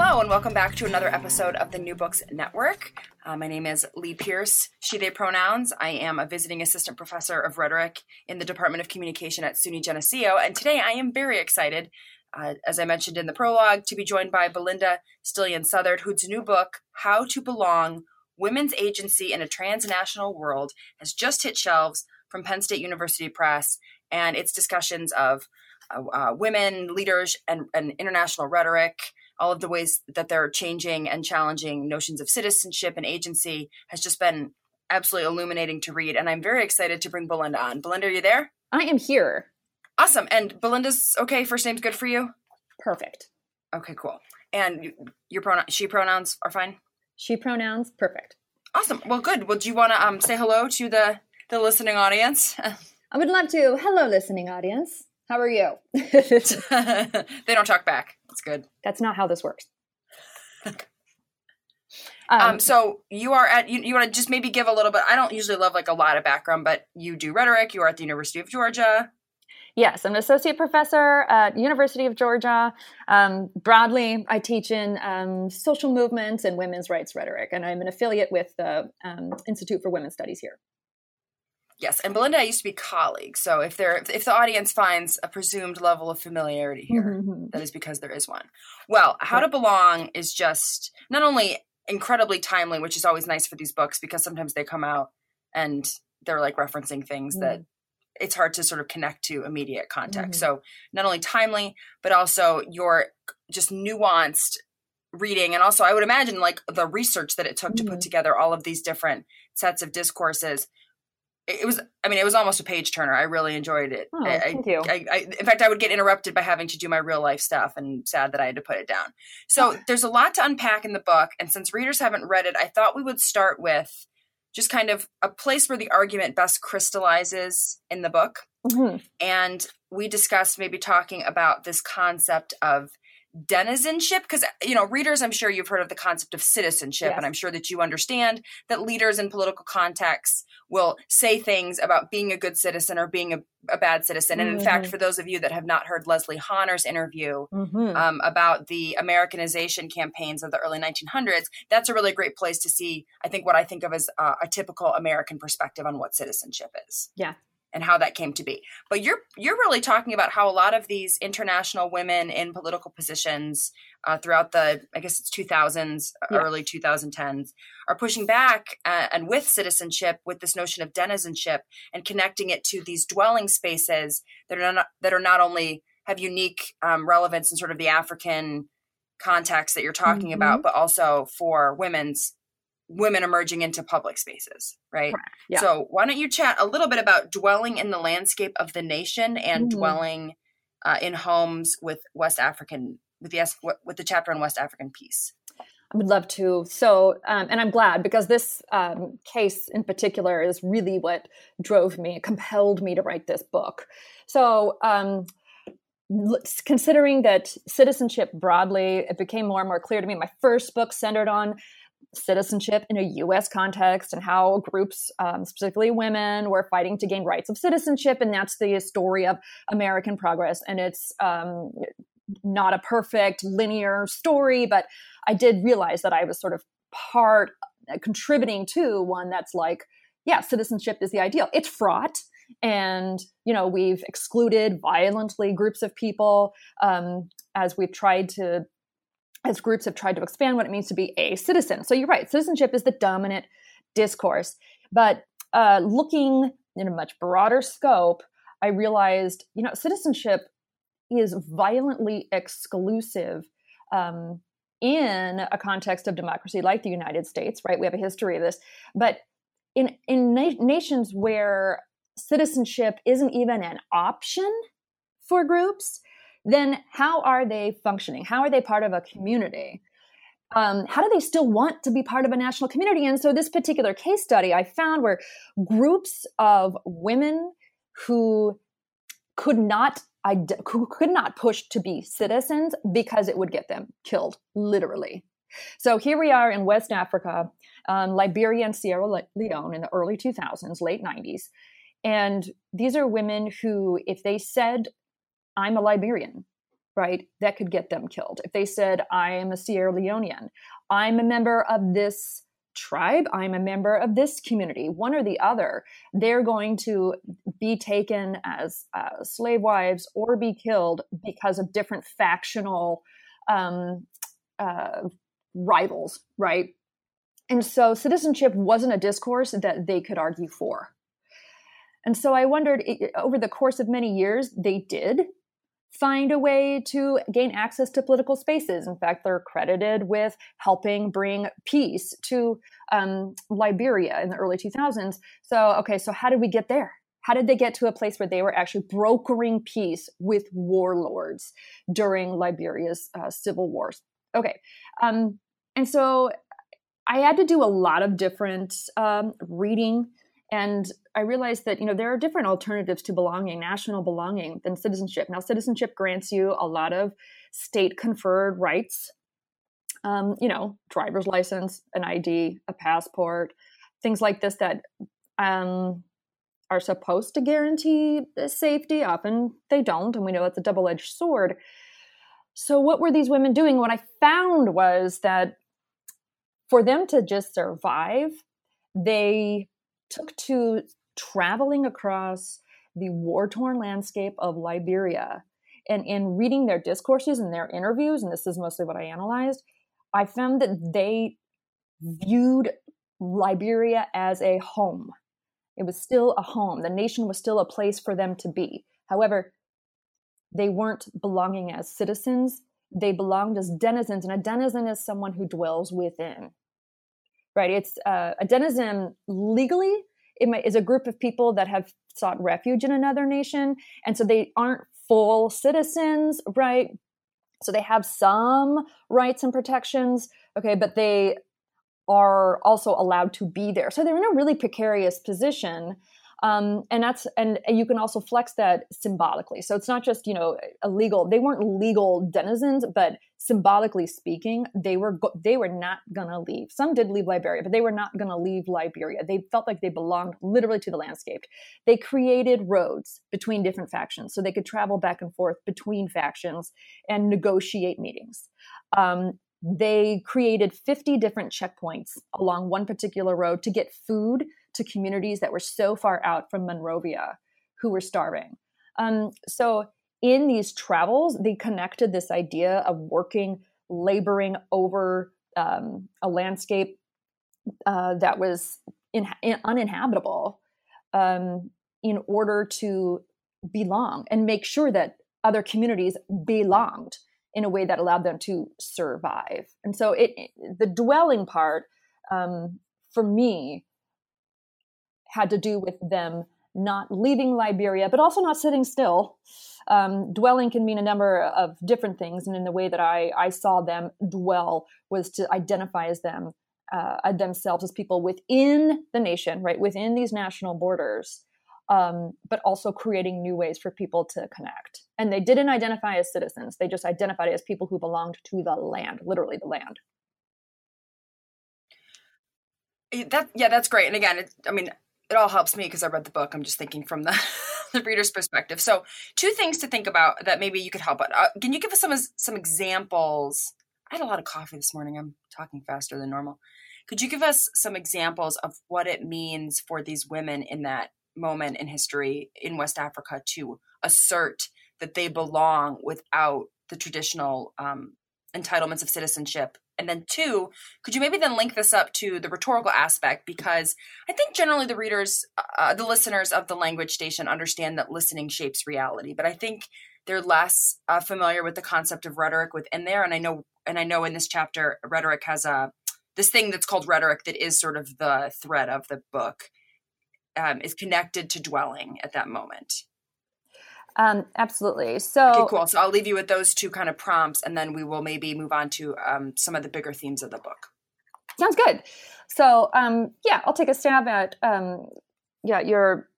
Hello, and welcome back to another episode of the New Books Network. Uh, my name is Lee Pierce, she, they pronouns. I am a visiting assistant professor of rhetoric in the Department of Communication at SUNY Geneseo, and today I am very excited, uh, as I mentioned in the prologue, to be joined by Belinda Stillion Southard, whose new book, How to Belong Women's Agency in a Transnational World, has just hit shelves from Penn State University Press, and its discussions of uh, uh, women leaders and, and international rhetoric all of the ways that they're changing and challenging notions of citizenship and agency has just been absolutely illuminating to read. And I'm very excited to bring Belinda on. Belinda, are you there? I am here. Awesome. And Belinda's okay. First name's good for you. Perfect. Okay, cool. And your pronoun, she pronouns are fine. She pronouns perfect. Awesome. Well, good. Well, do you want to um, say hello to the the listening audience? I would love to. Hello, listening audience. How are you? they don't talk back. That's good. That's not how this works. um, um, so you are at you, you want to just maybe give a little bit. I don't usually love like a lot of background, but you do rhetoric. You are at the University of Georgia. Yes, I'm an associate professor at University of Georgia. Um, broadly, I teach in um, social movements and women's rights rhetoric, and I'm an affiliate with the um, Institute for Women's Studies here. Yes, and Belinda and I used to be colleagues. So if there, if the audience finds a presumed level of familiarity here, mm-hmm. that is because there is one. Well, How to Belong is just not only incredibly timely, which is always nice for these books because sometimes they come out and they're like referencing things mm-hmm. that it's hard to sort of connect to immediate context. Mm-hmm. So not only timely, but also your just nuanced reading and also I would imagine like the research that it took to put mm-hmm. together all of these different sets of discourses it was i mean it was almost a page turner i really enjoyed it oh, I, thank you. I, I, in fact i would get interrupted by having to do my real life stuff and sad that i had to put it down so oh. there's a lot to unpack in the book and since readers haven't read it i thought we would start with just kind of a place where the argument best crystallizes in the book mm-hmm. and we discussed maybe talking about this concept of denizenship because you know readers i'm sure you've heard of the concept of citizenship yes. and i'm sure that you understand that leaders in political contexts will say things about being a good citizen or being a, a bad citizen and in mm-hmm. fact for those of you that have not heard leslie Hahner's interview mm-hmm. um, about the americanization campaigns of the early 1900s that's a really great place to see i think what i think of as uh, a typical american perspective on what citizenship is yeah and how that came to be. But you're you're really talking about how a lot of these international women in political positions uh, throughout the I guess it's 2000s, yeah. early 2010s, are pushing back uh, and with citizenship with this notion of denizenship and connecting it to these dwelling spaces that are not that are not only have unique um, relevance in sort of the African context that you're talking mm-hmm. about, but also for women's women emerging into public spaces, right? Yeah. So, why don't you chat a little bit about dwelling in the landscape of the nation and mm-hmm. dwelling uh, in homes with West African with the with the chapter on West African peace? I would love to. So, um, and I'm glad because this um, case in particular is really what drove me, compelled me to write this book. So, um, considering that citizenship broadly, it became more and more clear to me. My first book centered on citizenship in a US context and how groups, um, specifically women, were fighting to gain rights of citizenship. And that's the story of American progress. And it's um, not a perfect linear story, but I did realize that I was sort of part uh, contributing to one that's like, yeah, citizenship is the ideal. It's fraught. And, you know, we've excluded violently groups of people um, as we've tried to as groups have tried to expand what it means to be a citizen. So you're right, citizenship is the dominant discourse. But uh, looking in a much broader scope, I realized, you know, citizenship is violently exclusive um, in a context of democracy like the United States, right? We have a history of this. But in, in na- nations where citizenship isn't even an option for groups, then how are they functioning? How are they part of a community? Um, how do they still want to be part of a national community? And so, this particular case study I found were groups of women who could not who could not push to be citizens because it would get them killed, literally. So here we are in West Africa, um, Liberia and Sierra Leone in the early 2000s, late 90s. And these are women who, if they said I'm a Liberian, right, that could get them killed. If they said, I am a Sierra Leonean, I'm a member of this tribe, I'm a member of this community, one or the other, they're going to be taken as uh, slave wives or be killed because of different factional um, uh, rivals, right? And so citizenship wasn't a discourse that they could argue for. And so I wondered over the course of many years, they did find a way to gain access to political spaces. In fact, they're credited with helping bring peace to um, Liberia in the early 2000s. So, okay, so how did we get there? How did they get to a place where they were actually brokering peace with warlords during Liberia's uh, civil wars? Okay, um, and so I had to do a lot of different um, reading and i realized that you know there are different alternatives to belonging national belonging than citizenship. Now citizenship grants you a lot of state conferred rights. Um, you know driver's license an id a passport things like this that um, are supposed to guarantee safety. Often they don't and we know it's a double-edged sword. So what were these women doing? What i found was that for them to just survive they took to traveling across the war torn landscape of Liberia. And in reading their discourses and their interviews, and this is mostly what I analyzed, I found that they viewed Liberia as a home. It was still a home. The nation was still a place for them to be. However, they weren't belonging as citizens, they belonged as denizens. And a denizen is someone who dwells within right? It's uh, a denizen legally it might, is a group of people that have sought refuge in another nation, and so they aren't full citizens, right? So they have some rights and protections, okay, but they are also allowed to be there. So they're in a really precarious position um, and that's and you can also flex that symbolically. So it's not just you know illegal they weren't legal denizens but symbolically speaking they were go- they were not gonna leave. Some did leave liberia but they were not gonna leave liberia. They felt like they belonged literally to the landscape. They created roads between different factions so they could travel back and forth between factions and negotiate meetings. Um, they created 50 different checkpoints along one particular road to get food to communities that were so far out from Monrovia who were starving. Um, so in these travels, they connected this idea of working, laboring over um, a landscape uh, that was in, in, uninhabitable um, in order to belong and make sure that other communities belonged in a way that allowed them to survive. And so it, the dwelling part um, for me had to do with them not leaving Liberia, but also not sitting still. Um, dwelling can mean a number of different things, and in the way that I, I saw them dwell was to identify as them uh, themselves as people within the nation, right within these national borders, um, but also creating new ways for people to connect. And they didn't identify as citizens; they just identified as people who belonged to the land, literally the land. That yeah, that's great. And again, it, I mean, it all helps me because I read the book. I'm just thinking from the, the reader's perspective. So, two things to think about that maybe you could help. Uh, can you give us some some examples? I had a lot of coffee this morning. I'm talking faster than normal. Could you give us some examples of what it means for these women in that moment in history in West Africa to assert that they belong without the traditional um, entitlements of citizenship. And then two could you maybe then link this up to the rhetorical aspect? Because i think generally the readers uh, the listeners of the language station understand that listening shapes reality. But i think they're less uh, familiar with the concept of rhetoric within there. And i know and i know in this chapter rhetoric has a this thing that's called rhetoric that is sort of the thread of the book um, is connected to dwelling at that moment um, absolutely. So okay, cool. So I'll leave you with those two kind of prompts, and then we will maybe move on to um, some of the bigger themes of the book. Sounds good. So um, yeah, I'll take a stab at um, yeah your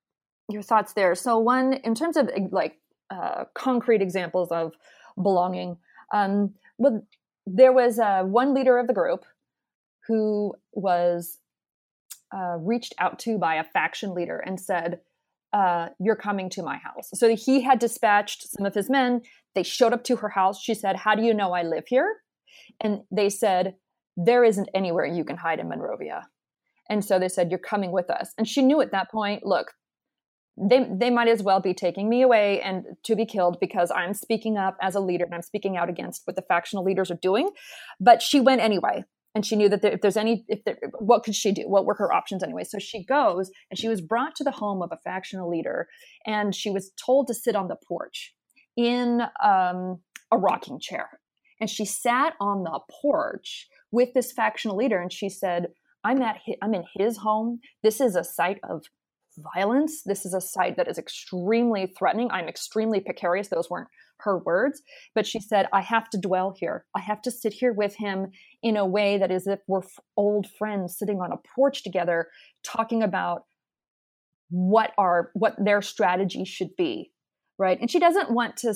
your thoughts there. So one, in terms of like uh, concrete examples of belonging, um, well, there was uh, one leader of the group who was uh, reached out to by a faction leader and said uh, you're coming to my house. So he had dispatched some of his men. They showed up to her house. She said, How do you know I live here? And they said, There isn't anywhere you can hide in Monrovia. And so they said, You're coming with us. And she knew at that point, look, they, they might as well be taking me away and to be killed because I'm speaking up as a leader and I'm speaking out against what the factional leaders are doing. But she went anyway. And she knew that there, if there's any, if there, what could she do? What were her options anyway? So she goes and she was brought to the home of a factional leader and she was told to sit on the porch in um, a rocking chair. And she sat on the porch with this factional leader and she said, I'm at his, I'm in his home. This is a site of violence. This is a site that is extremely threatening. I'm extremely precarious. Those weren't her words, but she said, I have to dwell here. I have to sit here with him in a way that is if we're old friends sitting on a porch together talking about what are what their strategy should be right and she doesn't want to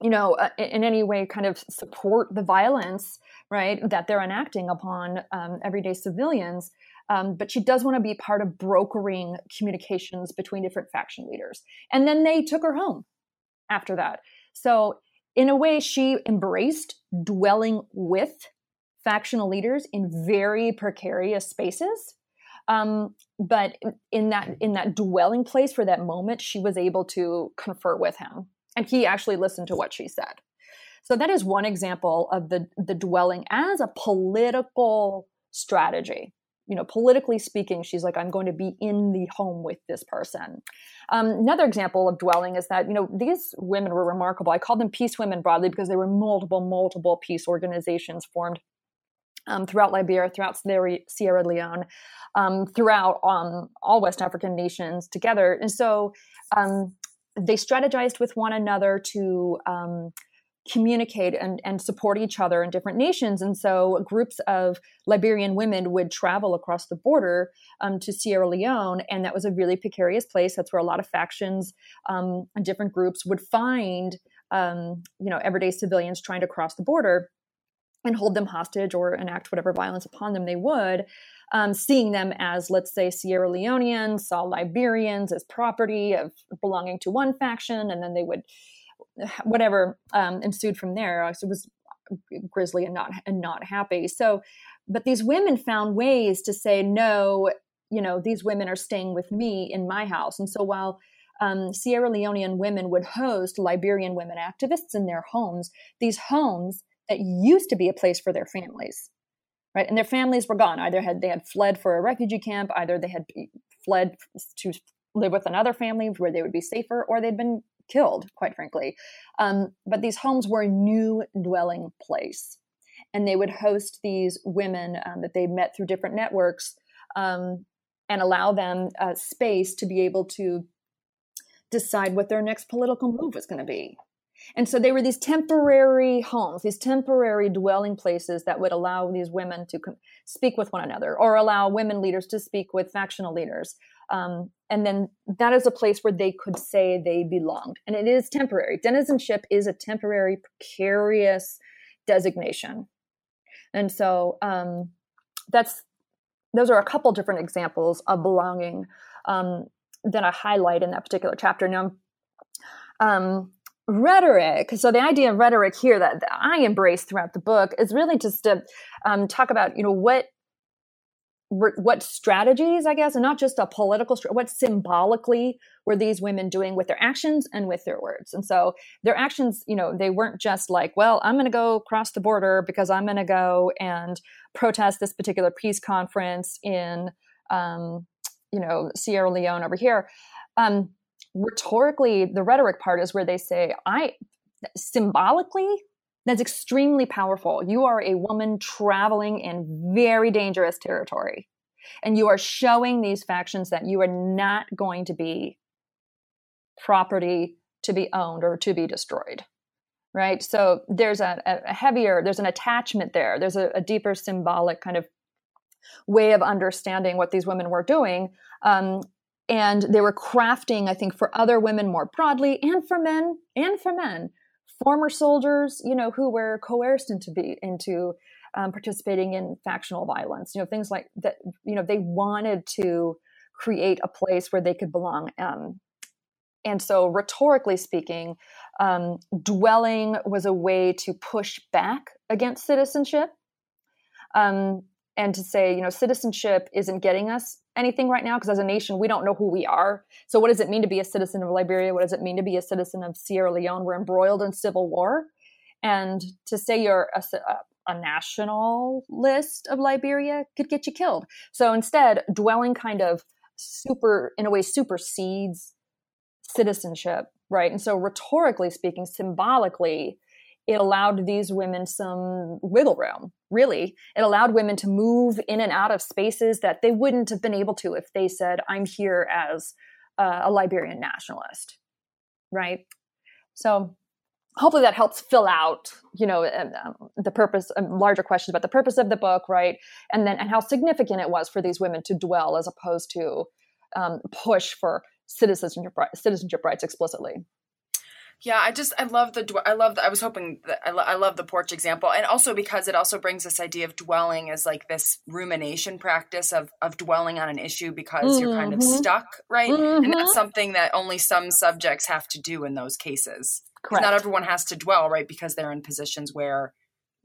you know uh, in any way kind of support the violence right that they're enacting upon um, everyday civilians um, but she does want to be part of brokering communications between different faction leaders. And then they took her home after that. So, in a way, she embraced dwelling with factional leaders in very precarious spaces. Um, but in that in that dwelling place for that moment, she was able to confer with him, and he actually listened to what she said. So that is one example of the the dwelling as a political strategy you know, politically speaking, she's like, I'm going to be in the home with this person. Um, another example of dwelling is that, you know, these women were remarkable. I call them peace women broadly because there were multiple, multiple peace organizations formed um, throughout Liberia, throughout Sierra Leone, um, throughout um, all West African nations together. And so um, they strategized with one another to um, communicate and, and support each other in different nations. And so groups of Liberian women would travel across the border um, to Sierra Leone. And that was a really precarious place. That's where a lot of factions um, and different groups would find, um, you know, everyday civilians trying to cross the border and hold them hostage or enact whatever violence upon them they would. Um, seeing them as, let's say, Sierra Leoneans, saw Liberians as property of belonging to one faction, and then they would whatever um, ensued from there. It was grisly and not and not happy. So but these women found ways to say no you know these women are staying with me in my house. And so while um, sierra leonean women would host liberian women activists in their homes these homes that used to be a place for their families right? And their families were gone. Either had they had fled for a refugee camp either they had fled to live with another family where they would be safer or they'd been killed, quite frankly. Um, but these homes were a new dwelling place. And they would host these women um, that they met through different networks um, and allow them uh, space to be able to decide what their next political move was going to be. And so they were these temporary homes, these temporary dwelling places that would allow these women to speak with one another or allow women leaders to speak with factional leaders um, and then that is a place where they could say they belonged. And it is temporary. Denizenship is a temporary, precarious designation. And so um, that's those are a couple different examples of belonging um, that I highlight in that particular chapter. Now, um, rhetoric. So the idea of rhetoric here that, that, I embrace throughout the book is really just to um, talk about, you know, what what strategies, I guess, and not just a political, what symbolically were these women doing with their actions and with their words? And so their actions, you know, they weren't just like, well, I'm going to go cross the border because I'm going to go and protest this particular peace conference in, um, you know, Sierra Leone over here. Um, rhetorically, the rhetoric part is where they say, I symbolically, that's extremely powerful. You are a woman traveling in very dangerous territory. And you are showing these factions that you are not going to be property to be owned or to be destroyed. Right. So there's a, a heavier, there's an attachment there. There's a, a, deeper symbolic kind of way of understanding what these women were doing. Um, and they were crafting, I think, for other women more broadly and for men and for men former soldiers, you know, who were coerced into be into um, participating in factional violence, you know, things like that. You know, they wanted to create a place where they could belong. Um, and so, rhetorically speaking, um, dwelling was a way to push back against citizenship. Um, and to say, you know, citizenship isn't getting us anything right now because as a nation, we don't know who we are. So, what does it mean to be a citizen of Liberia? What does it mean to be a citizen of Sierra Leone? We're embroiled in civil war. And to say you're a, a, national list of Liberia could get you killed. So, instead, dwelling kind of super, in a way, supersedes citizenship, right? And so, rhetorically speaking, symbolically, it allowed these women some wiggle room, really. It allowed women to move in and out of spaces that they wouldn't have been able to if they said, I'm here as uh, a Liberian nationalist, right? So, hopefully that helps fill out you know um, the purpose um, larger questions about the purpose of the book right and then and how significant it was for these women to dwell as opposed to um, push for citizenship citizenship rights explicitly. Yeah, I just I love the I love the, I was hoping that I, lo- I love the porch example, and also because it also brings this idea of dwelling as like this rumination practice of of dwelling on an issue because mm-hmm. you're kind of mm-hmm. stuck, right? Mm-hmm. And that's mm-hmm. something that only some subjects have to do in those cases. Correct. Not everyone has to dwell, right? Because they're in positions where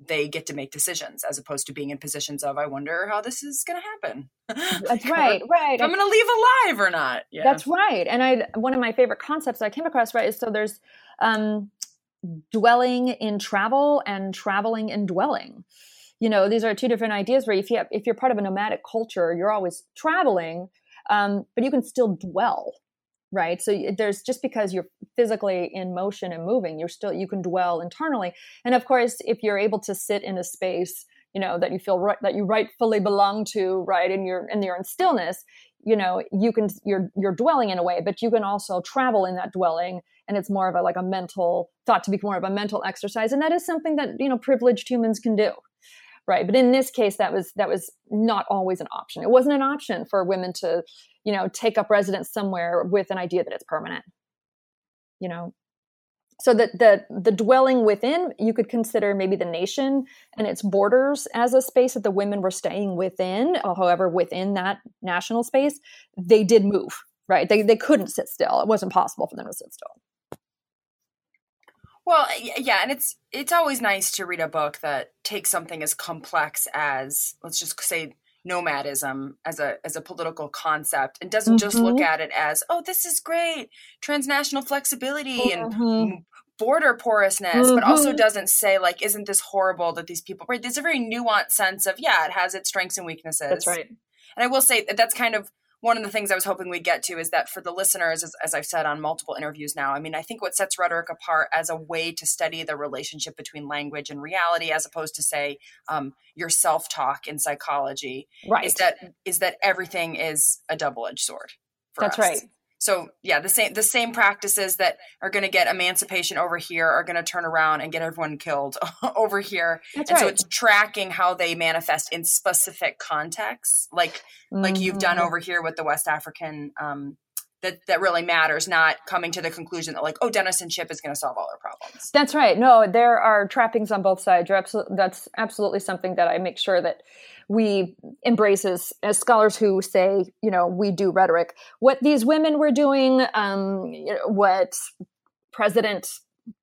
they get to make decisions as opposed to being in positions of I wonder how this is going to happen. That's right, right. I'm going to leave alive or not. Yeah. That's right. And I one of my favorite concepts I came across right is so there's um, dwelling in travel and traveling in dwelling. You know, these are two different ideas where if you have, if you're part of a nomadic culture, you're always traveling, um, but you can still dwell right? So there's just because you're physically in motion and moving you're still you can dwell internally. And of course if you're able to sit in a space you know that you feel right that you rightfully belong to right and you're and you're in stillness you know you can you're you're dwelling in a way but you can also travel in that dwelling and it's more of a like a mental thought to be more of a mental exercise and that is something that you know privileged humans can do right? But in this case that was that was not always an option. It wasn't an option for women to you know take up residence somewhere with an idea that it's permanent. You know? So that the the dwelling within you could consider maybe the nation and its borders as a space that the women were staying within however within that national space they did move right? They, they couldn't sit still. It wasn't possible for them to sit still. Well yeah and it's it's always nice to read a book that takes something as complex as let's just say nomadism as a as a political concept and doesn't mm-hmm. just look mm-hmm. at it as oh this is great transnational flexibility mm-hmm. and border porousness mm-hmm. but also mm-hmm. doesn't say like isn't this horrible that these people right there's a very nuanced sense of yeah it has its strengths and weaknesses that's right and i will say that that's kind of one of the things I was hoping we'd get to is that for the listeners, as, as, I've said on multiple interviews now, I mean, I think what sets rhetoric apart as a way to study the relationship between language and reality, as opposed to say um, your self talk in psychology, right. is that is that everything is a double edged sword. That's us. right. So yeah, the same the same practices that are going to get emancipation over here are going to turn around and get everyone killed over here. That's and right. so it's tracking how they manifest in specific contexts, like mm-hmm. like you've done mm-hmm. over here with the West African. Um, that that really matters, not coming to the conclusion that like, oh, denizenship is going to solve all our problems. That's right. No, there are trappings on both sides. you're Absol- that's absolutely something that I make sure that we embrace as, as scholars who say, you know, we do rhetoric. What these women were doing, um, what President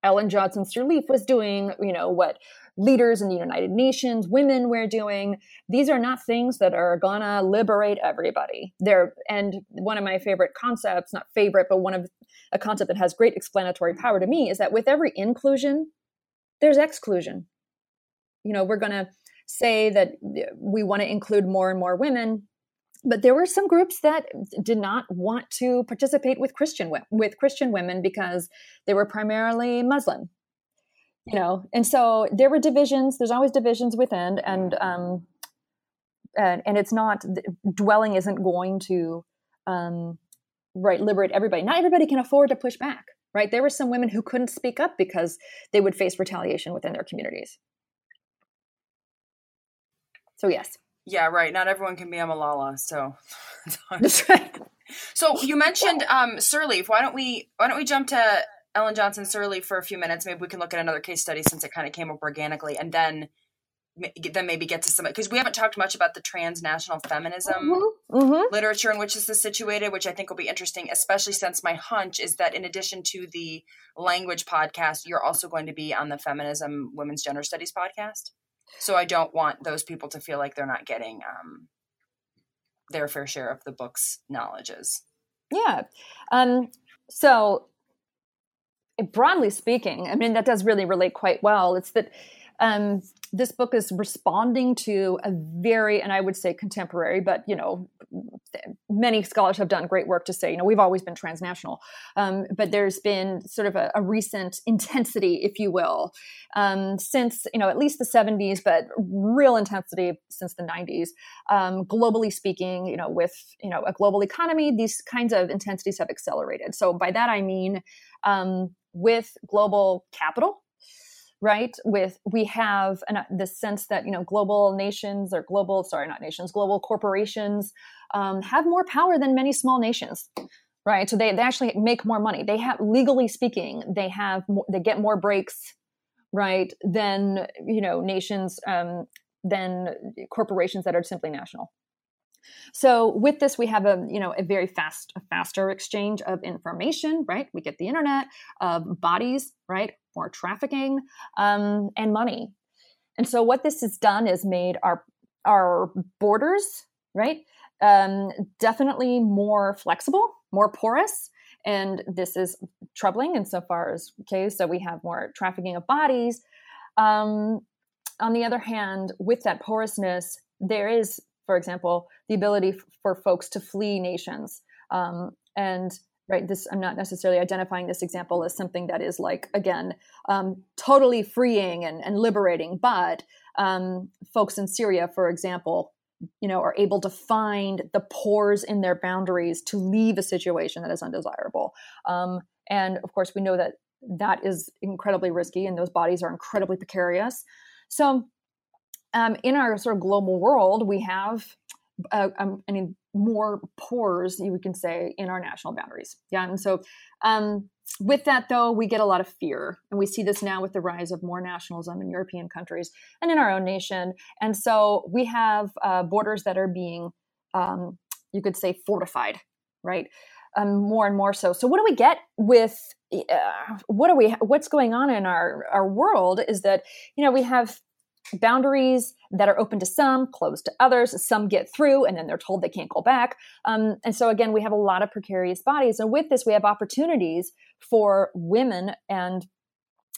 Ellen Johnson Sirleaf was doing, you know, what leaders in the United Nations, women were doing. These are not things that are gonna liberate everybody. They're and one of my favorite concepts, not favorite, but one of a concept that has great explanatory power to me is that with every inclusion, there's exclusion. You know, we're gonna say that we want to include more and more women but there were some groups that did not want to participate with christian with christian women because they were primarily muslim you know? And so there were divisions there's always divisions within and um and, and it's not dwelling isn't going to um right liberate everybody. Not everybody can afford to push back right? There were some women who couldn't speak up because they would face retaliation within their communities so yes. Yeah, right. Not everyone can be a Malala, so that's right. So you mentioned um, Sirleaf. Why don't we why don't we jump to Ellen Johnson Sirleaf for a few minutes? Maybe we can look at another case study since it kind of came up organically, and then then maybe get to some because we haven't talked much about the transnational feminism mm-hmm. Mm-hmm. literature in which this is situated which i think will be interesting especially since my hunch is that in addition to the language podcast you're also going to be on the feminism women's gender studies podcast so i don't want those people to feel like they're not getting um, their fair share of the book's knowledges. Yeah. Um, so broadly speaking i mean that does really relate quite well. It's that um, this book is responding to a very, and I would say contemporary, but you know, many scholars have done great work to say, you know, we've always been transnational, um, but there's been sort of a, a recent intensity, if you will, um, since you know at least the 70s, but real intensity since the 90s. Um, globally speaking, you know, with you know a global economy, these kinds of intensities have accelerated. So by that I mean um, with global capital right? With we have an, the sense that you know global nations or global sorry not nations global corporations um, have more power than many small nations right? So they, they actually make more money. They have legally speaking they have they get more breaks right than you know nations um, than corporations that are simply national. So with this, we have a you know a very fast, a faster exchange of information. Right, we get the internet, uh, bodies, right, more trafficking, um, and money. And so what this has done is made our our borders right um, definitely more flexible, more porous. And this is troubling insofar as, okay, so we have more trafficking of bodies. Um, on the other hand, with that porousness, there is for example, the ability f- for folks to flee nations. Um, and right, this I'm not necessarily identifying this example as something that is like again um, totally freeing and, and liberating, but um, folks in Syria, for example, you know, are able to find the pores in their boundaries to leave a situation that is undesirable. Um, and of course, we know that that is incredibly risky, and those bodies are incredibly precarious. So um, in our sort of global world, we have uh, um, I mean, more pores, you can say, in our national boundaries. Yeah. And so, um, with that, though, we get a lot of fear. And we see this now with the rise of more nationalism in European countries and in our own nation. And so, we have uh, borders that are being, um, you could say, fortified, right? Um, more and more so. So, what do we get with uh, what are we? What's going on in our our world is that you know we have boundaries that are open to some, closed to others. Some get through and then they're told they can't go back. Um, and so, again, we have a lot of precarious bodies. And with this, we have opportunities for women and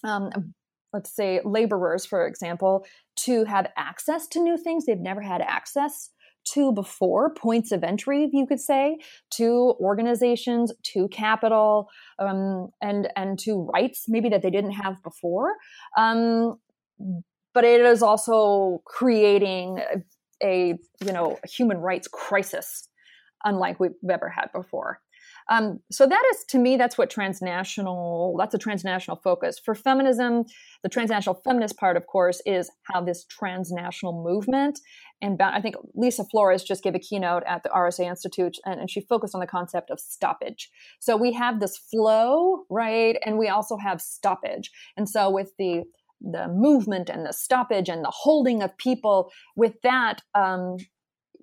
um, let's say laborers, for example, to have access to new things they've never had access to before points of entry you could say to organizations to capital um, and and to rights maybe that they didn't have before um, but it is also creating a, you know human rights crisis unlike we've ever had before. Um, so that is to me that's what transnational that's a transnational focus. For feminism the transnational feminist part of course is how this transnational movement and i think lisa flores just gave a keynote at the rsa institute and, and she focused on the concept of stoppage. So we have this flow right and we also have stoppage. And so with the the movement and the stoppage and the holding of people. With that um,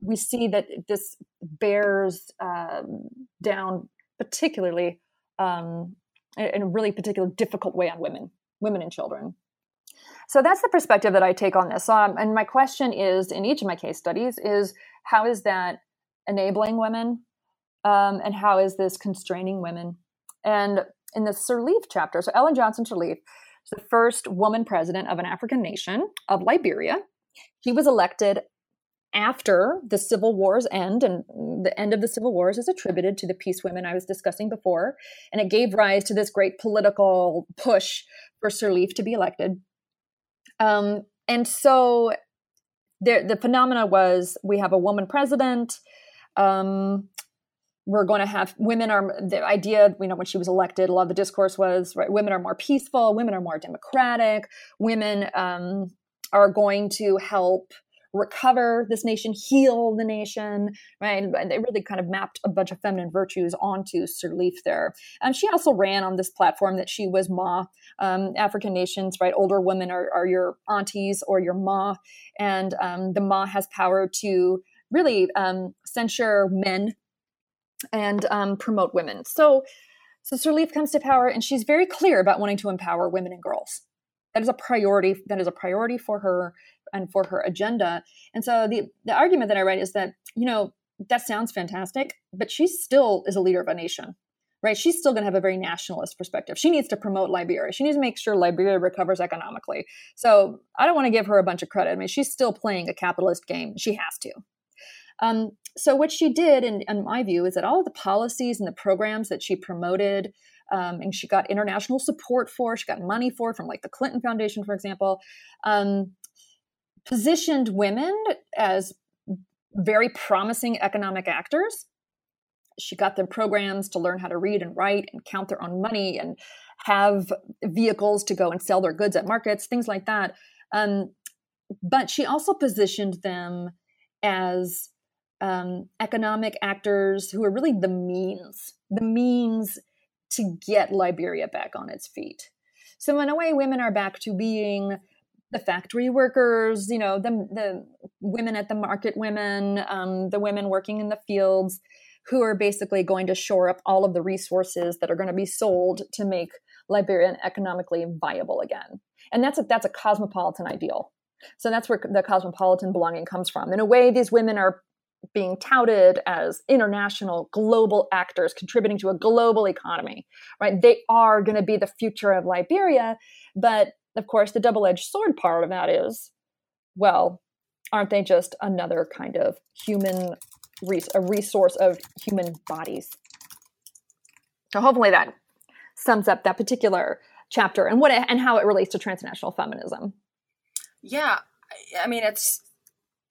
we see that this bears um, down particularly um, in a really particular difficult way on women women and children. So that's the perspective that i take on this. Um, and my question is in each of my case studies is how is that enabling women? Um, and how is this constraining women? And in the sirleaf chapter so ellen johnson sirleaf the first woman president of an African nation of Liberia. She was elected after the civil wars end and the end of the civil wars is attributed to the peace women i was discussing before and it gave rise to this great political push for sirleaf to be elected um, and so there, the phenomena was we have a woman president um, we're going to have women are the idea you know when she was elected a lot of the discourse was right women are more peaceful women are more democratic women um, are going to help recover this nation, heal the nation, right? And they really kind of mapped a bunch of feminine virtues onto Sirleaf there. And she also ran on this platform that she was Ma. Um, African nations, right? Older women are, are your aunties or your Ma, and um, the Ma has power to really um, censure men and um, promote women. So, so Sirleaf comes to power, and she's very clear about wanting to empower women and girls. That is a priority. That is a priority for her and for her agenda. And so the the argument that I write is that you know that sounds fantastic, but she still is a leader of a nation, right? She's still going to have a very nationalist perspective. She needs to promote Liberia. She needs to make sure Liberia recovers economically. So I don't want to give her a bunch of credit. I mean, she's still playing a capitalist game. She has to. Um, so what she did, in, in my view, is that all of the policies and the programs that she promoted um, and she got international support for, she got money for from like the Clinton Foundation, for example, um, positioned women as very promising economic actors. She got them programs to learn how to read and write and count their own money and have vehicles to go and sell their goods at markets, things like that. Um, but she also positioned them as um, economic actors who are really the means, the means to get Liberia back on its feet. So in a way, women are back to being the factory workers, you know, the the women at the market women, um, the women working in the fields, who are basically going to shore up all of the resources that are going to be sold to make Liberia economically viable again. And that's a that's a cosmopolitan ideal. So that's where the cosmopolitan belonging comes from. In a way, these women are being touted as international global actors contributing to a global economy right? They are going to be the future of liberia but of course the double-edged sword part of that is well aren't they just another kind of human res- a resource of human bodies? So hopefully that sums up that particular chapter and what it, and how it relates to transnational feminism. Yeah i mean it's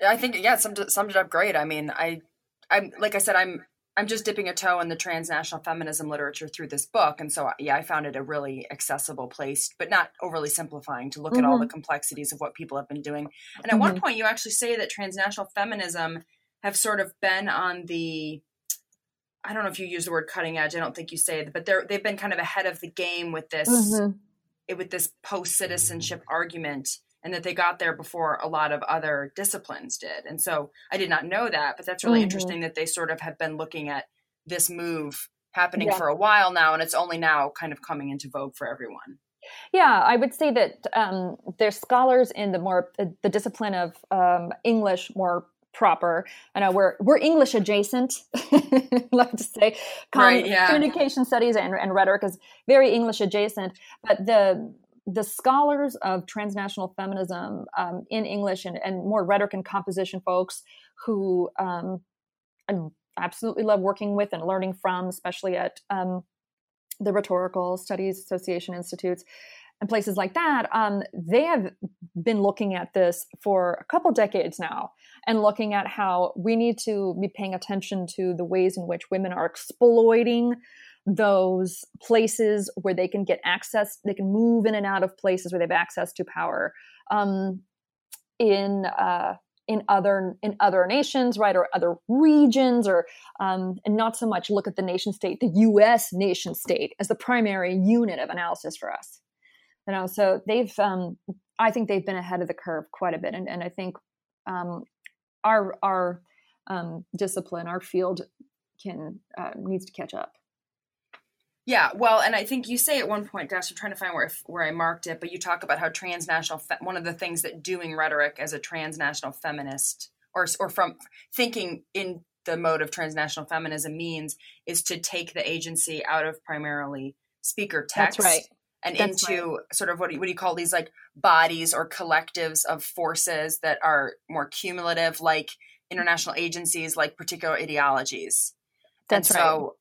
I think yeah, summed it, summed it up great. I mean, I I'm like I said, I'm I'm just dipping a toe in the transnational feminism literature through this book, and so yeah, I found it a really accessible place, but not overly simplifying to look mm-hmm. at all the mm-hmm. complexities of what people have been doing. And at mm-hmm. one point, you actually say that transnational feminism have sort of been on the I don't know if you use the word cutting edge. I don't think you say it, but they're they've been kind of ahead of the game with this mm-hmm. with this post citizenship argument and that they got there before a lot of other disciplines did. And so I did not know that, but that's really mm-hmm. interesting that they sort of have been looking at this move happening yeah. for a while now, and it's only now kind of coming into vogue for everyone. Yeah, I would say that um, there's scholars in the more the discipline of um, English more proper. I know we're we're English adjacent, love to say. Com- right, yeah. Communication studies and, and rhetoric is very English adjacent, but the the scholars of transnational feminism um, in English and, and, more rhetoric and composition folks who um, I absolutely love working with and learning from, especially at um, the Rhetorical Studies Association Institutes and places like that, um, they have been looking at this for a couple decades now and looking at how we need to be paying attention to the ways in which women are exploiting those places where they can get access, they can move in and out of places where they have access to power um, in uh, in other in other nations, right, or other regions, or um, and not so much look at the nation state, the U.S. nation state, as the primary unit of analysis for us. You know, so they've um, I think they've been ahead of the curve quite a bit, and, and I think um, our our um, discipline, our field, can uh, needs to catch up. Yeah, well, and I think you say at one point, gosh, I'm trying to find where where I marked it, but you talk about how transnational fe- one of the things that doing rhetoric as a transnational feminist or or from thinking in the mode of transnational feminism means is to take the agency out of primarily speaker text right. and That's into right. sort of what do, you, what do you call these like bodies or collectives of forces that are more cumulative like international agencies like particular ideologies. That's and so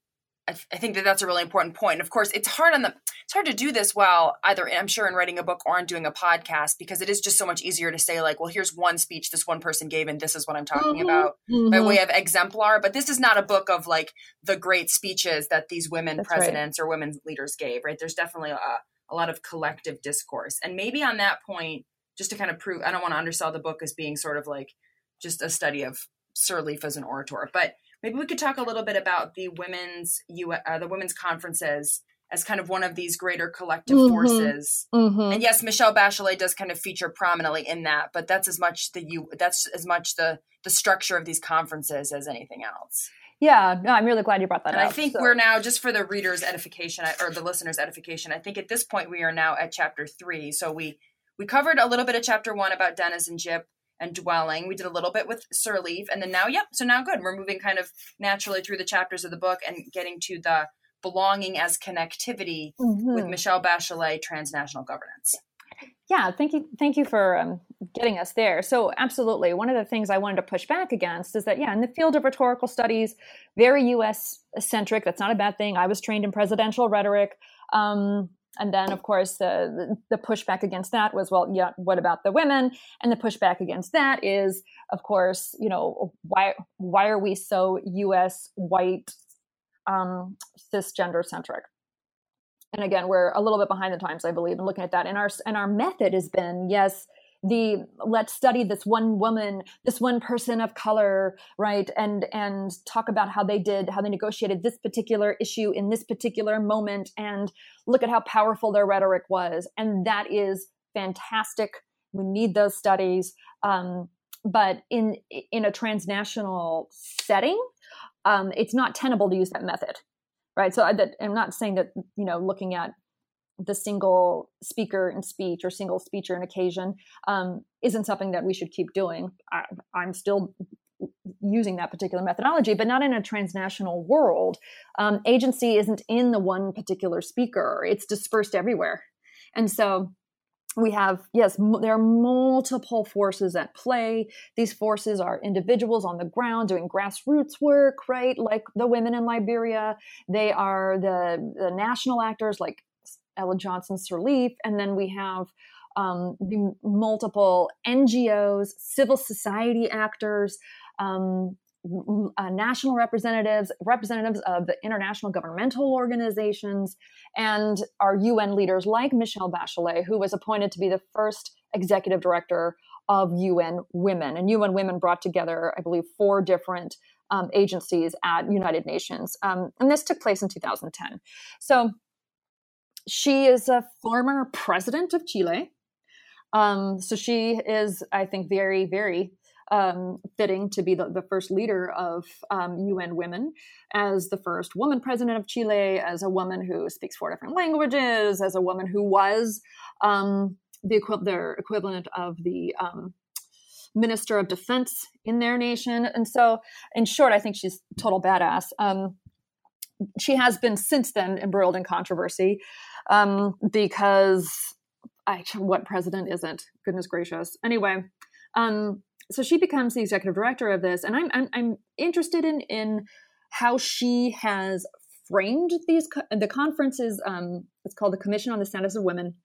I, th- I, think that that's a really important point. And of course, it's hard on the it's hard to do this while either I'm sure in writing a book or in doing a podcast because it is just so much easier to say like, well, here's one speech this one person gave, and this is what I'm talking mm-hmm. about mm-hmm. by way of exemplar. But this is not a book of like the great speeches that these women that's presidents right. or women leaders gave. Right? There's definitely a, a lot of collective discourse, and maybe on that point, just to kind of prove, I don't want to undersell the book as being sort of like just a study of Sirleaf as an orator. But maybe we could talk a little bit about the women's U uh, the women's conferences as kind of one of these greater collective mm-hmm. forces. Mm-hmm. And yes, Michelle Bachelet does kind of feature prominently in that, but that's as much the you that's as much the the structure of these conferences as anything else. Yeah, no, I'm really glad you brought that and up. I think so. we're now just for the readers' edification or the listeners' edification. I think at this point we are now at chapter three. So we we covered a little bit of chapter one about denizenship and dwelling. We did a little bit with Sirleaf, and then now, yep. So now, good. We're moving kind of naturally through the chapters of the book and getting to the belonging as connectivity mm-hmm. with Michelle Bachelet, transnational governance. Yeah, thank you, thank you for um, getting us there. So, absolutely, one of the things I wanted to push back against is that, yeah, in the field of rhetorical studies, very U.S. centric. That's not a bad thing. I was trained in presidential rhetoric. Um, and then, of course, the, pushback against that was, well, yeah, what about the women? And the pushback against that is, of course, you know, why why are we so U.S. white um, cisgender centric? And again, we're a little bit behind the times, I believe, in looking at that. And our and our method has been, yes, the let's study this one woman this one person of color right? And and talk about how they did how they negotiated this particular issue in this particular moment. And look at how powerful their rhetoric was. And that is fantastic. We need those studies. Um, but in in a transnational setting um, it's not tenable to use that method right? So I, that, i'm not saying that you know looking at the single speaker and speech or single speaker and occasion um, isn't something that we should keep doing. I, I'm still using that particular methodology, but not in a transnational world. Um, agency isn't in the one particular speaker, it's dispersed everywhere. And so we have, yes, m- there are multiple forces at play. These forces are individuals on the ground doing grassroots work, right? Like the women in Liberia. They are the, the national actors like Ellen Johnson Sirleaf, and then we have um, the multiple NGOs, civil society actors, um, uh, national representatives, representatives of the international governmental organizations, and our UN leaders like Michelle Bachelet, who was appointed to be the first executive director of UN Women. And UN Women brought together, I believe, four different um, agencies at United Nations. Um, and this took place in 2010. So she is a former president of Chile. Um, so she is, I think, very, very um, fitting to be the, the first leader of um, UN Women, as the first woman president of Chile, as a woman who speaks four different languages, as a woman who was um, the equi- their equivalent of the um, minister of defense in their nation. And so, in short, I think she's total badass. Um, she has been since then embroiled in controversy um, because I, what president isn't? Goodness gracious. Anyway, um, so she becomes the executive director of this, and I'm I'm, I'm interested in in how she has framed these the conferences. Um, it's called the Commission on the Status of Women.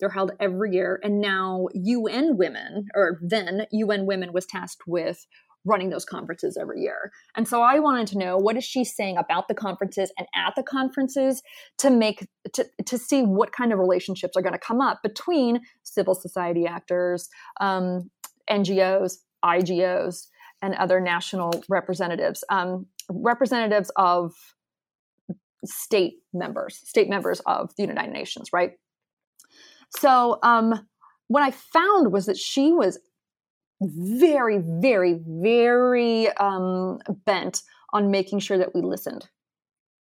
They're held every year, and now UN Women, or then UN Women, was tasked with running those conferences every year. And so I wanted to know what is she saying about the conferences and at the conferences to make to, to see what kind of relationships are going to come up between civil society actors, um, NGOs, IGOs, and other national representatives, um, representatives of state members, state members of the United Nations, right? So um, what I found was that she was very, very, very um, bent on making sure that we listened.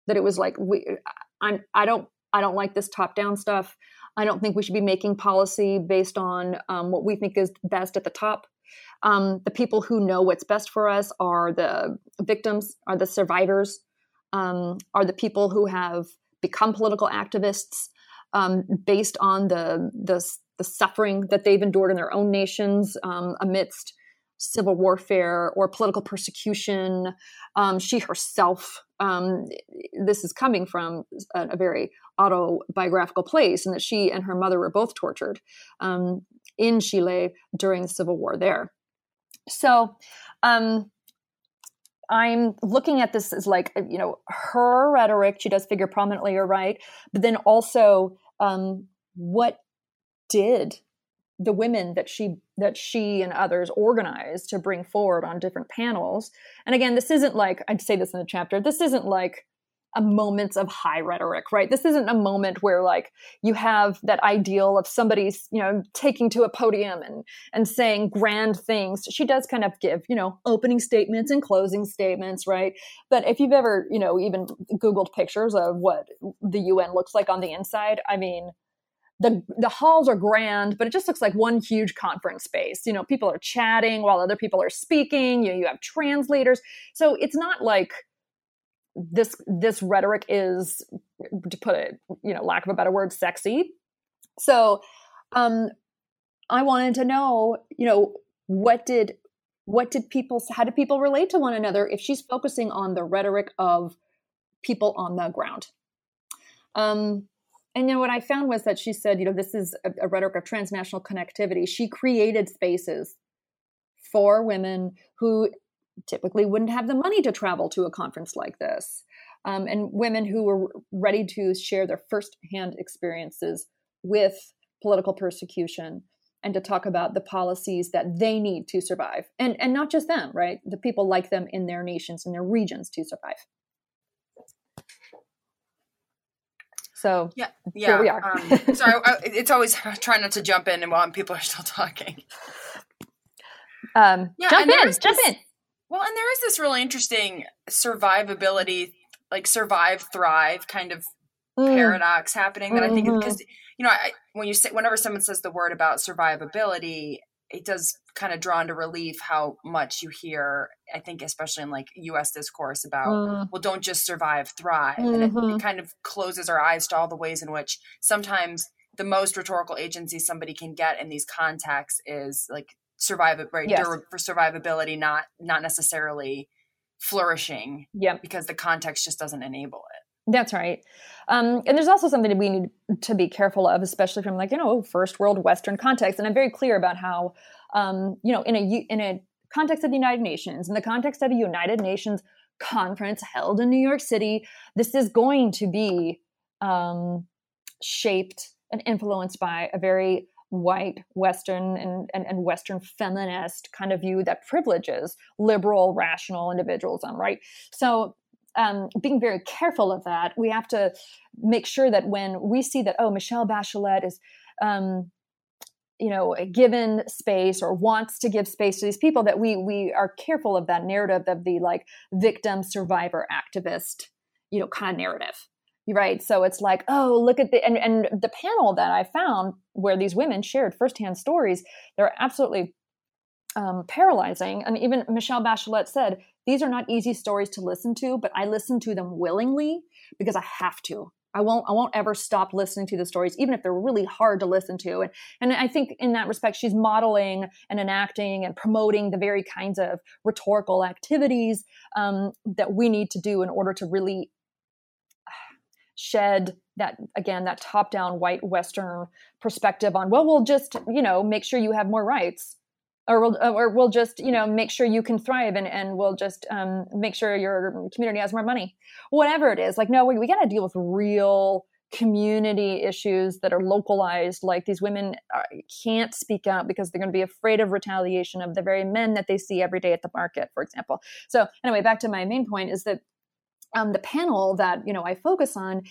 That it was like we, I'm, I don't, I don't like this top-down stuff. I don't think we should be making policy based on um, what we think is best at the top. Um, the people who know what's best for us are the victims, are the survivors, um, are the people who have become political activists um, based on the the the suffering that they've endured in their own nations um, amidst civil warfare or political persecution. Um, she herself, um, this is coming from a, a, very autobiographical place, and that she and her mother were both tortured um, in Chile during the civil war there. So, um, I'm looking at this as like, you know, her rhetoric, she does figure prominently, you're right, but then also um, what did the women that she that she and others organized to bring forward on different panels. And again this isn't like i'd say this in the chapter this isn't like a moment of high rhetoric right? This isn't a moment where like you have that ideal of somebody's you know taking to a podium and and saying grand things. She does kind of give you know opening statements and closing statements right? But if you've ever you know even googled pictures of what the un looks like on the inside i mean the the halls are grand, but it just looks like one huge conference space. You know, people are chatting while other people are speaking. You know, you have translators, so it's not like this this rhetoric is to put it you know lack of a better word sexy so um i wanted to know you know what did what did people how did people relate to one another if she's focusing on the rhetoric of people on the ground um and know what I found was that she said, you know, this is a, a rhetoric of transnational connectivity. She created spaces for women who typically wouldn't have the money to travel to a conference like this, um, and women who were ready to share their firsthand experiences with political persecution and to talk about the policies that they need to survive, and and not just them, right? The people like them in their nations, and their regions to survive. So yeah, yeah, we are. um, sorry, I, it's always trying not to jump in and while people are still talking. Um, yeah, jump in, jump this, in. Well, and there is this really interesting survivability, like survive, thrive kind of mm. paradox happening that mm-hmm. I think because you know I, when you say whenever someone says the word about survivability, it does kind of draw into relief how much you hear i think especially in like us discourse about mm. well don't just survive thrive mm-hmm. and it, it, mm-hmm. kind of closes our eyes to all the ways in which sometimes the most rhetorical agency somebody can get in these contexts is like survive right yes. for survivability not not necessarily flourishing yeah because the context just doesn't enable it that's right. Um, and there's also something that we need to be careful of, especially from like, you know, first world Western context. And I'm very clear about how, um, you know, in a, in a context of the United Nations, in the context of a United Nations conference held in New York City, this is going to be um, shaped and influenced by a very white Western and, and, and, Western feminist kind of view that privileges liberal, rational individualism, right? So um, being very careful of that. We have to make sure that when we see that, oh, Michelle Bachelet is, um, you know, given space or wants to give space to these people, that we we are careful of that narrative of the like victim, survivor, activist, you know, kind of narrative right so it's like oh look at the and, and the panel that i found where these women shared firsthand stories they're absolutely um, paralyzing and even michelle bachelet said these are not easy stories to listen to, but I listen to them willingly because I have to. I won't I won't ever stop listening to the stories, even if they're really hard to listen to. And and I think in that respect, she's modeling and enacting and promoting the very kinds of rhetorical activities um, that we need to do in order to really shed that again that top down white western perspective on well we'll just you know make sure you have more rights or we'll or we'll just you know make sure you can thrive and and we'll just um, make sure your community has more money. Whatever it is like no we, we got to deal with real community issues that are localized like these women are, uh, can't speak out because they're going to be afraid of retaliation of the very men that they see every day at the market for example. So anyway back to my main point is that um, the panel that you know I focus on,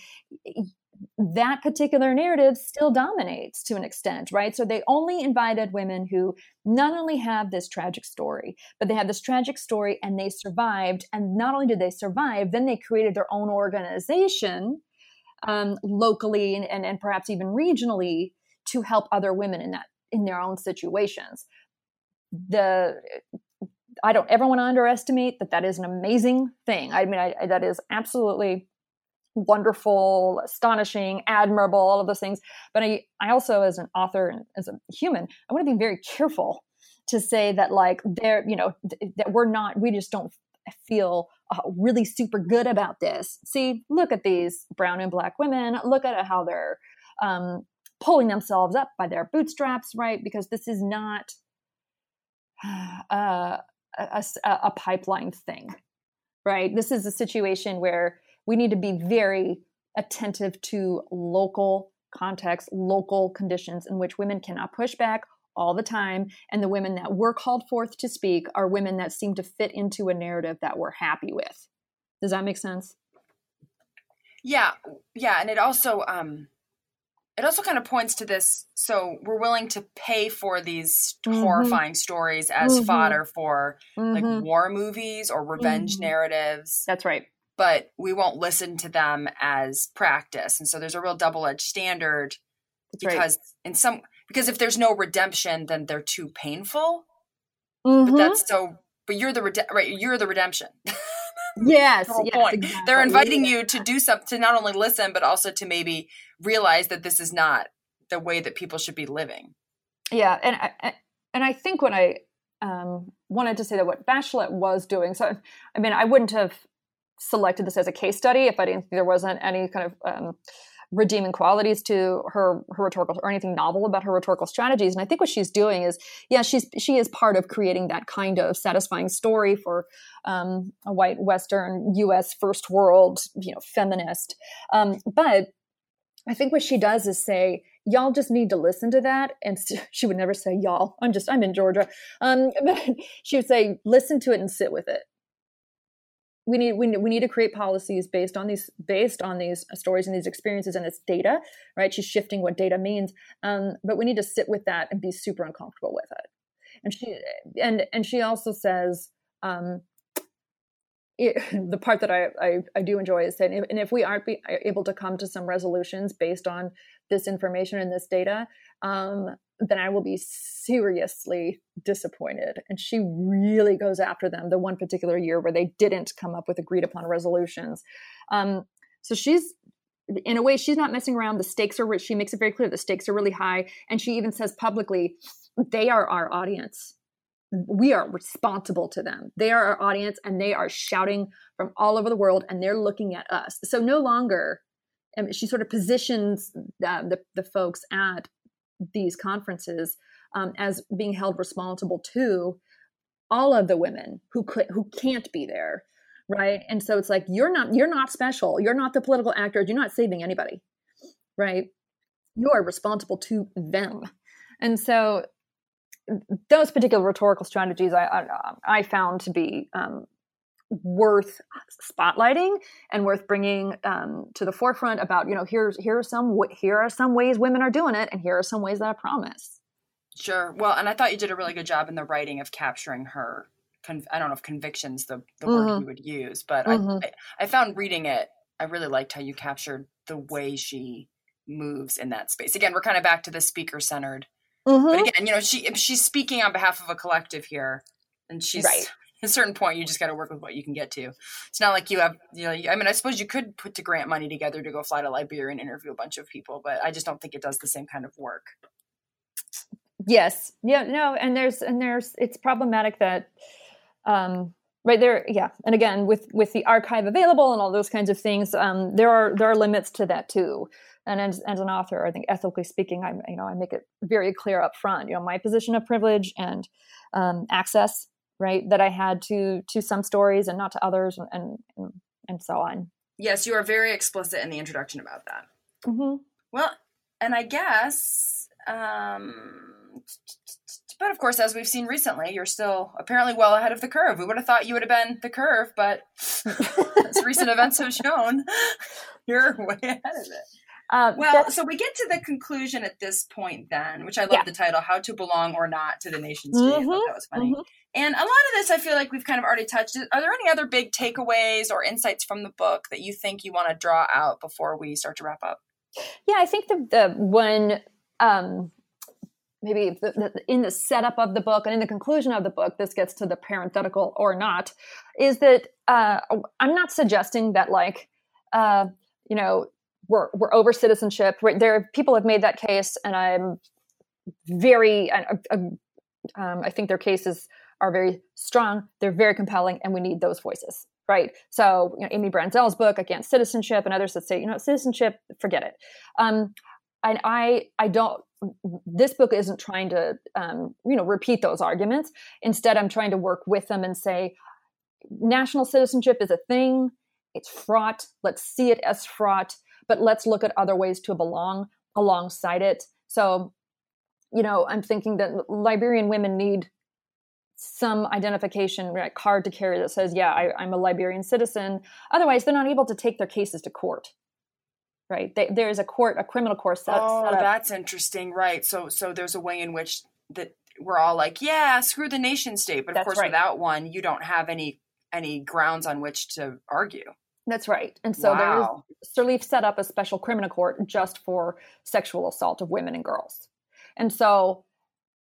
that particular narrative still dominates to an extent, right? So they only invited women who not only have this tragic story, but they have this tragic story and they survived. And not only did they survive, then they created their own organization um, locally and, and, and perhaps even regionally to help other women in that in their own situations. The I don't ever want to underestimate that that is an amazing thing. I mean, I, I, that is absolutely wonderful, astonishing, admirable, all of those things. But I, I also, as an author and as a human, I want to be very careful to say that, like, there, you know, th- that we're not, we just don't feel uh, really super good about this. See, look at these brown and black women. Look at how they're um, pulling themselves up by their bootstraps, right? Because this is not uh, a, a pipeline thing, right? This is a situation where we need to be very attentive to local context, local conditions in which women cannot push back all the time. And the women that were called forth to speak are women that seem to fit into a narrative that we're happy with. Does that make sense? Yeah. Yeah. And it also, um, it also kind of points to this so we're willing to pay for these mm-hmm. horrifying stories as mm-hmm. fodder for mm-hmm. like war movies or revenge mm-hmm. narratives that's right but we won't listen to them as practice and so there's a real double-edged standard that's because right. in some because if there's no redemption then they're too painful but mm-hmm. that's so but you're the rede- right you're the redemption yes, the yes exactly. they're inviting you to do something to not only listen but also to maybe realize that this is not the way that people should be living yeah and I, and i think when i um, wanted to say that what bachelet was doing so i mean i wouldn't have selected this as a case study if i didn't there wasn't any kind of um, redeeming qualities to her, her rhetorical or anything novel about her rhetorical strategies. And I think what she's doing is, yeah, she's she is part of creating that kind of satisfying story for um, a white Western U.S. first world, you know, feminist. Um, but I think what she does is say, y'all just need to listen to that. And she would never say y'all. I'm just I'm in Georgia. Um, but she would say, listen to it and sit with it we need we, we need to create policies based on these based on these stories and these experiences and this data right? She's shifting what data means um, but we need to sit with that and be super uncomfortable with it. And she and and she also says um, it, the part that I, I, I do enjoy is saying and if we aren't be, able to come to some resolutions based on this information and this data um, then I will be seriously disappointed. And she really goes after them the one particular year where they didn't come up with agreed upon resolutions. Um, so she's, in a way, she's not messing around. The stakes are, she makes it very clear the stakes are really high. And she even says publicly, they are our audience. We are responsible to them. They are our audience and they are shouting from all over the world and they're looking at us. So no longer and she sort of positions uh, the, the folks at these conferences um, as being held responsible to all of the women who could who can't be there right? And so it's like you're not you're not special. You're not the political actors. You're not saving anybody right? You are responsible to them. And so those particular rhetorical strategies i i, I found to be um, worth spotlighting and worth bringing um, to the forefront about you know here's here are some here are some ways women are doing it and here are some ways that i promise sure well and i thought you did a really good job in the writing of capturing her con- i don't know if convictions the, the mm-hmm. word you would use but mm-hmm. I, I found reading it i really liked how you captured the way she moves in that space again we're kind of back to the speaker centered mm-hmm. but again you know she she's speaking on behalf of a collective here and she's right a certain point, you just got to work with what you can get to. It's not like you have, you know, I mean, I suppose you could put to grant money together to go fly to Liberia and interview a bunch of people, but I just don't think it does the same kind of work. Yes. Yeah. No. And there's, and there's, it's problematic that, um, right there. Yeah. And again, with, with the archive available and all those kinds of things, um, there are, there are limits to that too. And as, as an author, I think ethically speaking, I, you know, I make it very clear up front, you know, my position of privilege and um, access right that i had to to some stories and not to others and and, and so on. Yes you are very explicit in the introduction about that. Mm-hmm. well and i guess um but of course as we've seen recently you're still apparently well ahead of the curve. We would have thought you would have been the curve but as recent events have shown you're way ahead of it uh, well, so we get to the conclusion at this point, then, which I love yeah. the title "How to Belong or Not to the Nation State." Mm-hmm, that was funny. Mm-hmm. And a lot of this, I feel like we've kind of already touched. Are there any other big takeaways or insights from the book that you think you want to draw out before we start to wrap up? Yeah, I think the the one um, maybe the, the, in the setup of the book and in the conclusion of the book, this gets to the parenthetical or not, is that uh, I'm not suggesting that like uh, you know we're we're over citizenship. There, people have made that case, and I'm very. I, um, I think their cases are very strong. They're very compelling, and we need those voices, right? So, you know, Amy Brandzel's book against citizenship, and others that say, you know, citizenship, forget it. Um, and I, I don't. This book isn't trying to, um, you know, repeat those arguments. Instead, I'm trying to work with them and say, national citizenship is a thing. It's fraught. Let's see it as fraught but let's look at other ways to belong alongside it. So, you know, I'm thinking that Liberian women need some identification right, card to carry that says, yeah, I, am a Liberian citizen. Otherwise, they're not able to take their cases to court. Right. They, there is a court, a criminal court set, oh, set that's interesting. Right. So, so there's a way in which that we're all like, yeah, screw the nation state. But of That's course, right. without one, you don't have any any grounds on which to argue. That's right. And so Wow. there's Sirleaf set up a special criminal court just for sexual assault of women and girls. And so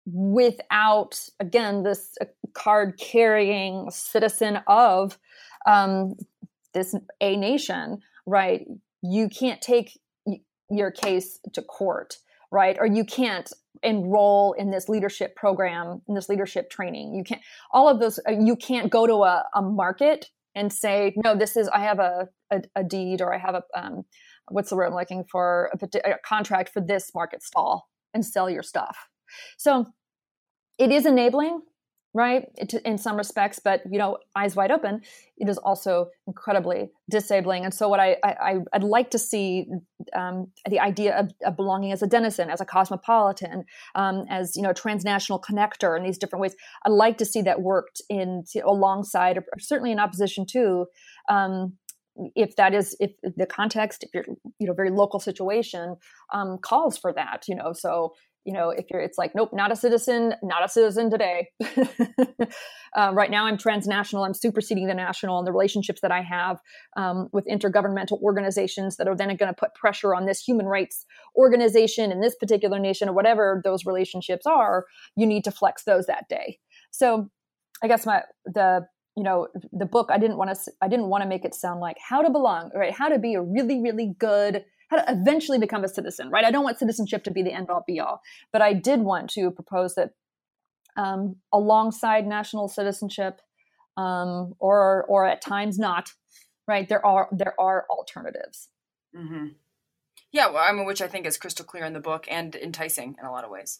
without again this uh, card carrying citizen of um, this a nation, right? You can't take your case to court, right? Or you can't enroll in this leadership program, in this leadership training. You can't all of those. uh, You can't go to a, a market and say, no, this is I have a a, a deed or I have a um, what's the word I'm looking for a, a contract for this market stall and sell your stuff. So it is enabling, right, in some respects, but you know, eyes wide open, it is also incredibly disabling. And so, what I, I I'd like to see um, the idea of, of belonging as a denizen, as a cosmopolitan, um, as you know, transnational connector in these different ways. I'd like to see that worked in alongside, or certainly in opposition to. Um, if that is if the context if your you know very local situation um, calls for that you know so you know if you're it's like nope not a citizen not a citizen today. Uh, right now i'm transnational. I'm superseding the national and the relationships that i have um, with intergovernmental organizations that are then going to put pressure on this human rights organization in this particular nation or whatever those relationships are you need to flex those that day. So i guess my the you know the book i didn't want to i didn't want to make it sound like how to belong right? How to be a really really good how to eventually become a citizen right i don't want citizenship to be the end all be all but i did want to propose that um, alongside national citizenship um, or or at times not right there are there are alternatives hmm Yeah, well, I mean, which I think is crystal clear in the book and enticing in a lot of ways.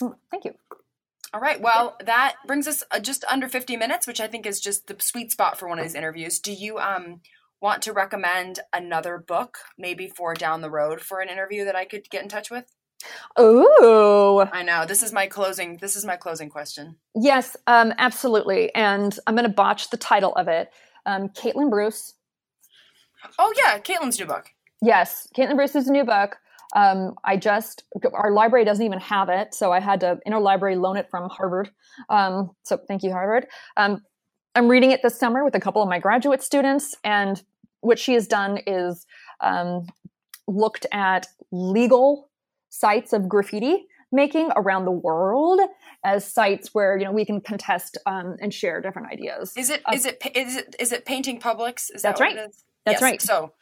Mm, thank you All right. Well, that brings us uh, just under 50 minutes, which I think is just the sweet spot for one of these interviews. Do you um want to recommend another book maybe for down the road for an interview that I could get in touch with? Oh, I know. This is my closing this is my closing question. Yes, um, absolutely. And I'm going to botch the title of it. Um, Caitlin Bruce. Oh yeah, Caitlin's new book. Yes, Caitlin Bruce's new book. Um, I just our library doesn't even have it, so I had to interlibrary loan it from Harvard. Um, so thank you, Harvard. Um, I'm reading it this summer with a couple of my graduate students, and what she has done is um, looked at legal sites of graffiti making around the world as sites where you know we can contest um, and share different ideas. Is it Uh, is it is it is it Painting Publics? Is That's that right. is? That's Yes, right. So,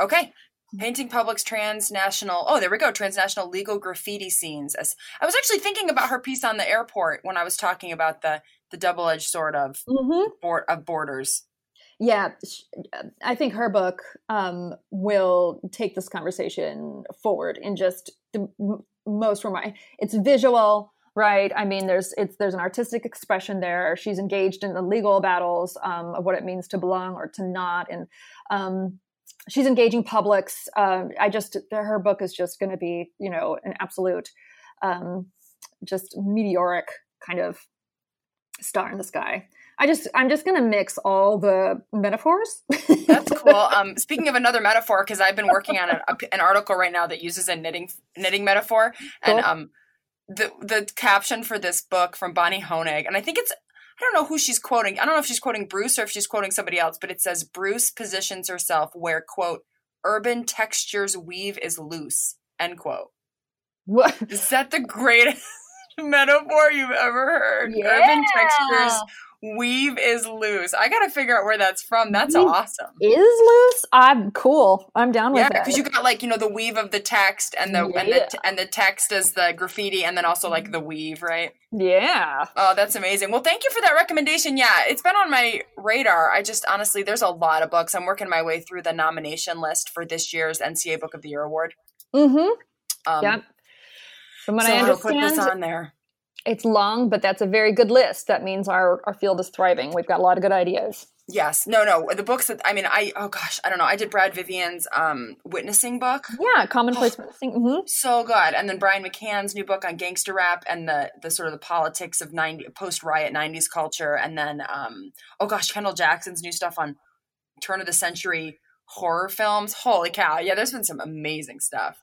okay. Painting Public's transnational. Oh, there we go. Transnational legal graffiti scenes. As I was actually thinking about her piece on the airport when I was talking about the the double edged sword of Mm-hmm. board of borders. Yeah, I think her book um, will take this conversation forward in just the most remind. It's visual, right? I mean, there's it's there's an artistic expression there. She's engaged in the legal battles um, of what it means to belong or to not, and um, she's engaging publics. Um, I just her book is just going to be you know an absolute, um, just meteoric kind of star in the sky. I just I'm just gonna mix all the metaphors. That's cool. Um, speaking of another metaphor, because I've been working on a, a- an article right now that uses a knitting knitting metaphor, and Cool. um, the the caption for this book from Bonnie Honig, and I think it's I don't know who she's quoting. I don't know if she's quoting Bruce or if she's quoting somebody else, but it says Bruce positions herself where quote urban textures weave is loose end quote. what? Is that the greatest metaphor you've ever heard? Urban textures weave is loose. I got to figure out where that's from. That's Weave awesome. Is loose? I'm cool. I'm down with that. Yeah, it. because you got like you know the weave of the text and the and Yeah. the and the text is the graffiti and then also like the weave, right? yeah. Oh, that's amazing. Well, thank you for that recommendation. Yeah, it's been on my radar. I just honestly, there's a lot of books. I'm working my way through the nomination list for this year's NCA Book of the Year award. Mm-hmm. Um, Yep. From what so I I'll put this on there. It's long, but that's a very good list. That means our, our field is thriving. We've got a lot of good ideas. Yes. No, no. The books that I mean, I oh gosh, I don't know. I did Brad Vivian's um witnessing book. Yeah, commonplace witnessing. Mm-hmm. So good. And then Bryan McCann's new book on gangster rap and the the sort of the politics of 90 post riot 90s culture and then um oh gosh, Kendall Jackson's new stuff on turn of the century horror films. Holy cow. Yeah, there's been some amazing stuff.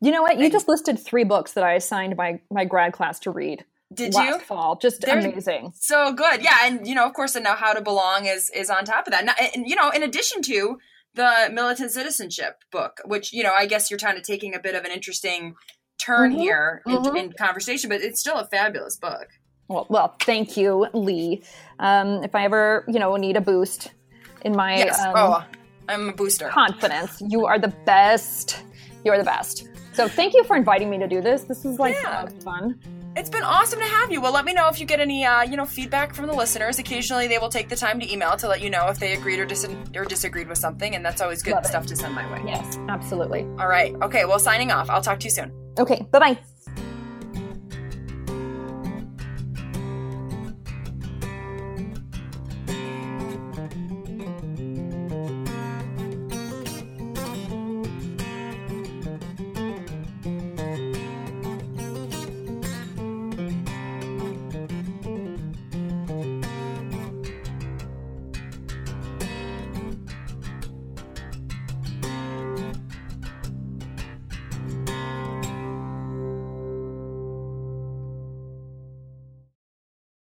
You know what? You just listed three books that I assigned my my grad class to read. Did last you? fall. Just There's- amazing. So good. Yeah, and you know, of course, and now How to Belong is is on top of that. And, and you know, in addition to the militant citizenship book, which, you know, I guess you're kind of taking a bit of an interesting turn Mhm, here in, mhm. in conversation, but it's still a fabulous book. Well, well, thank you, Lee. Um, if I ever, you know, need a boost in my Yes. um, oh, I'm a booster. confidence, you are the best. You are the best. So thank you for inviting me to do this. This is like Yeah. uh, fun. It's been awesome to have you. Well, let me know if you get any, uh, you know, feedback from the listeners. Occasionally, they will take the time to email to let you know if they agreed or, dis- or disagreed with something, and that's always good Love it. stuff to send my way. Yes, absolutely. All right. Okay. Well, signing off. I'll talk to you soon. Okay, bye bye.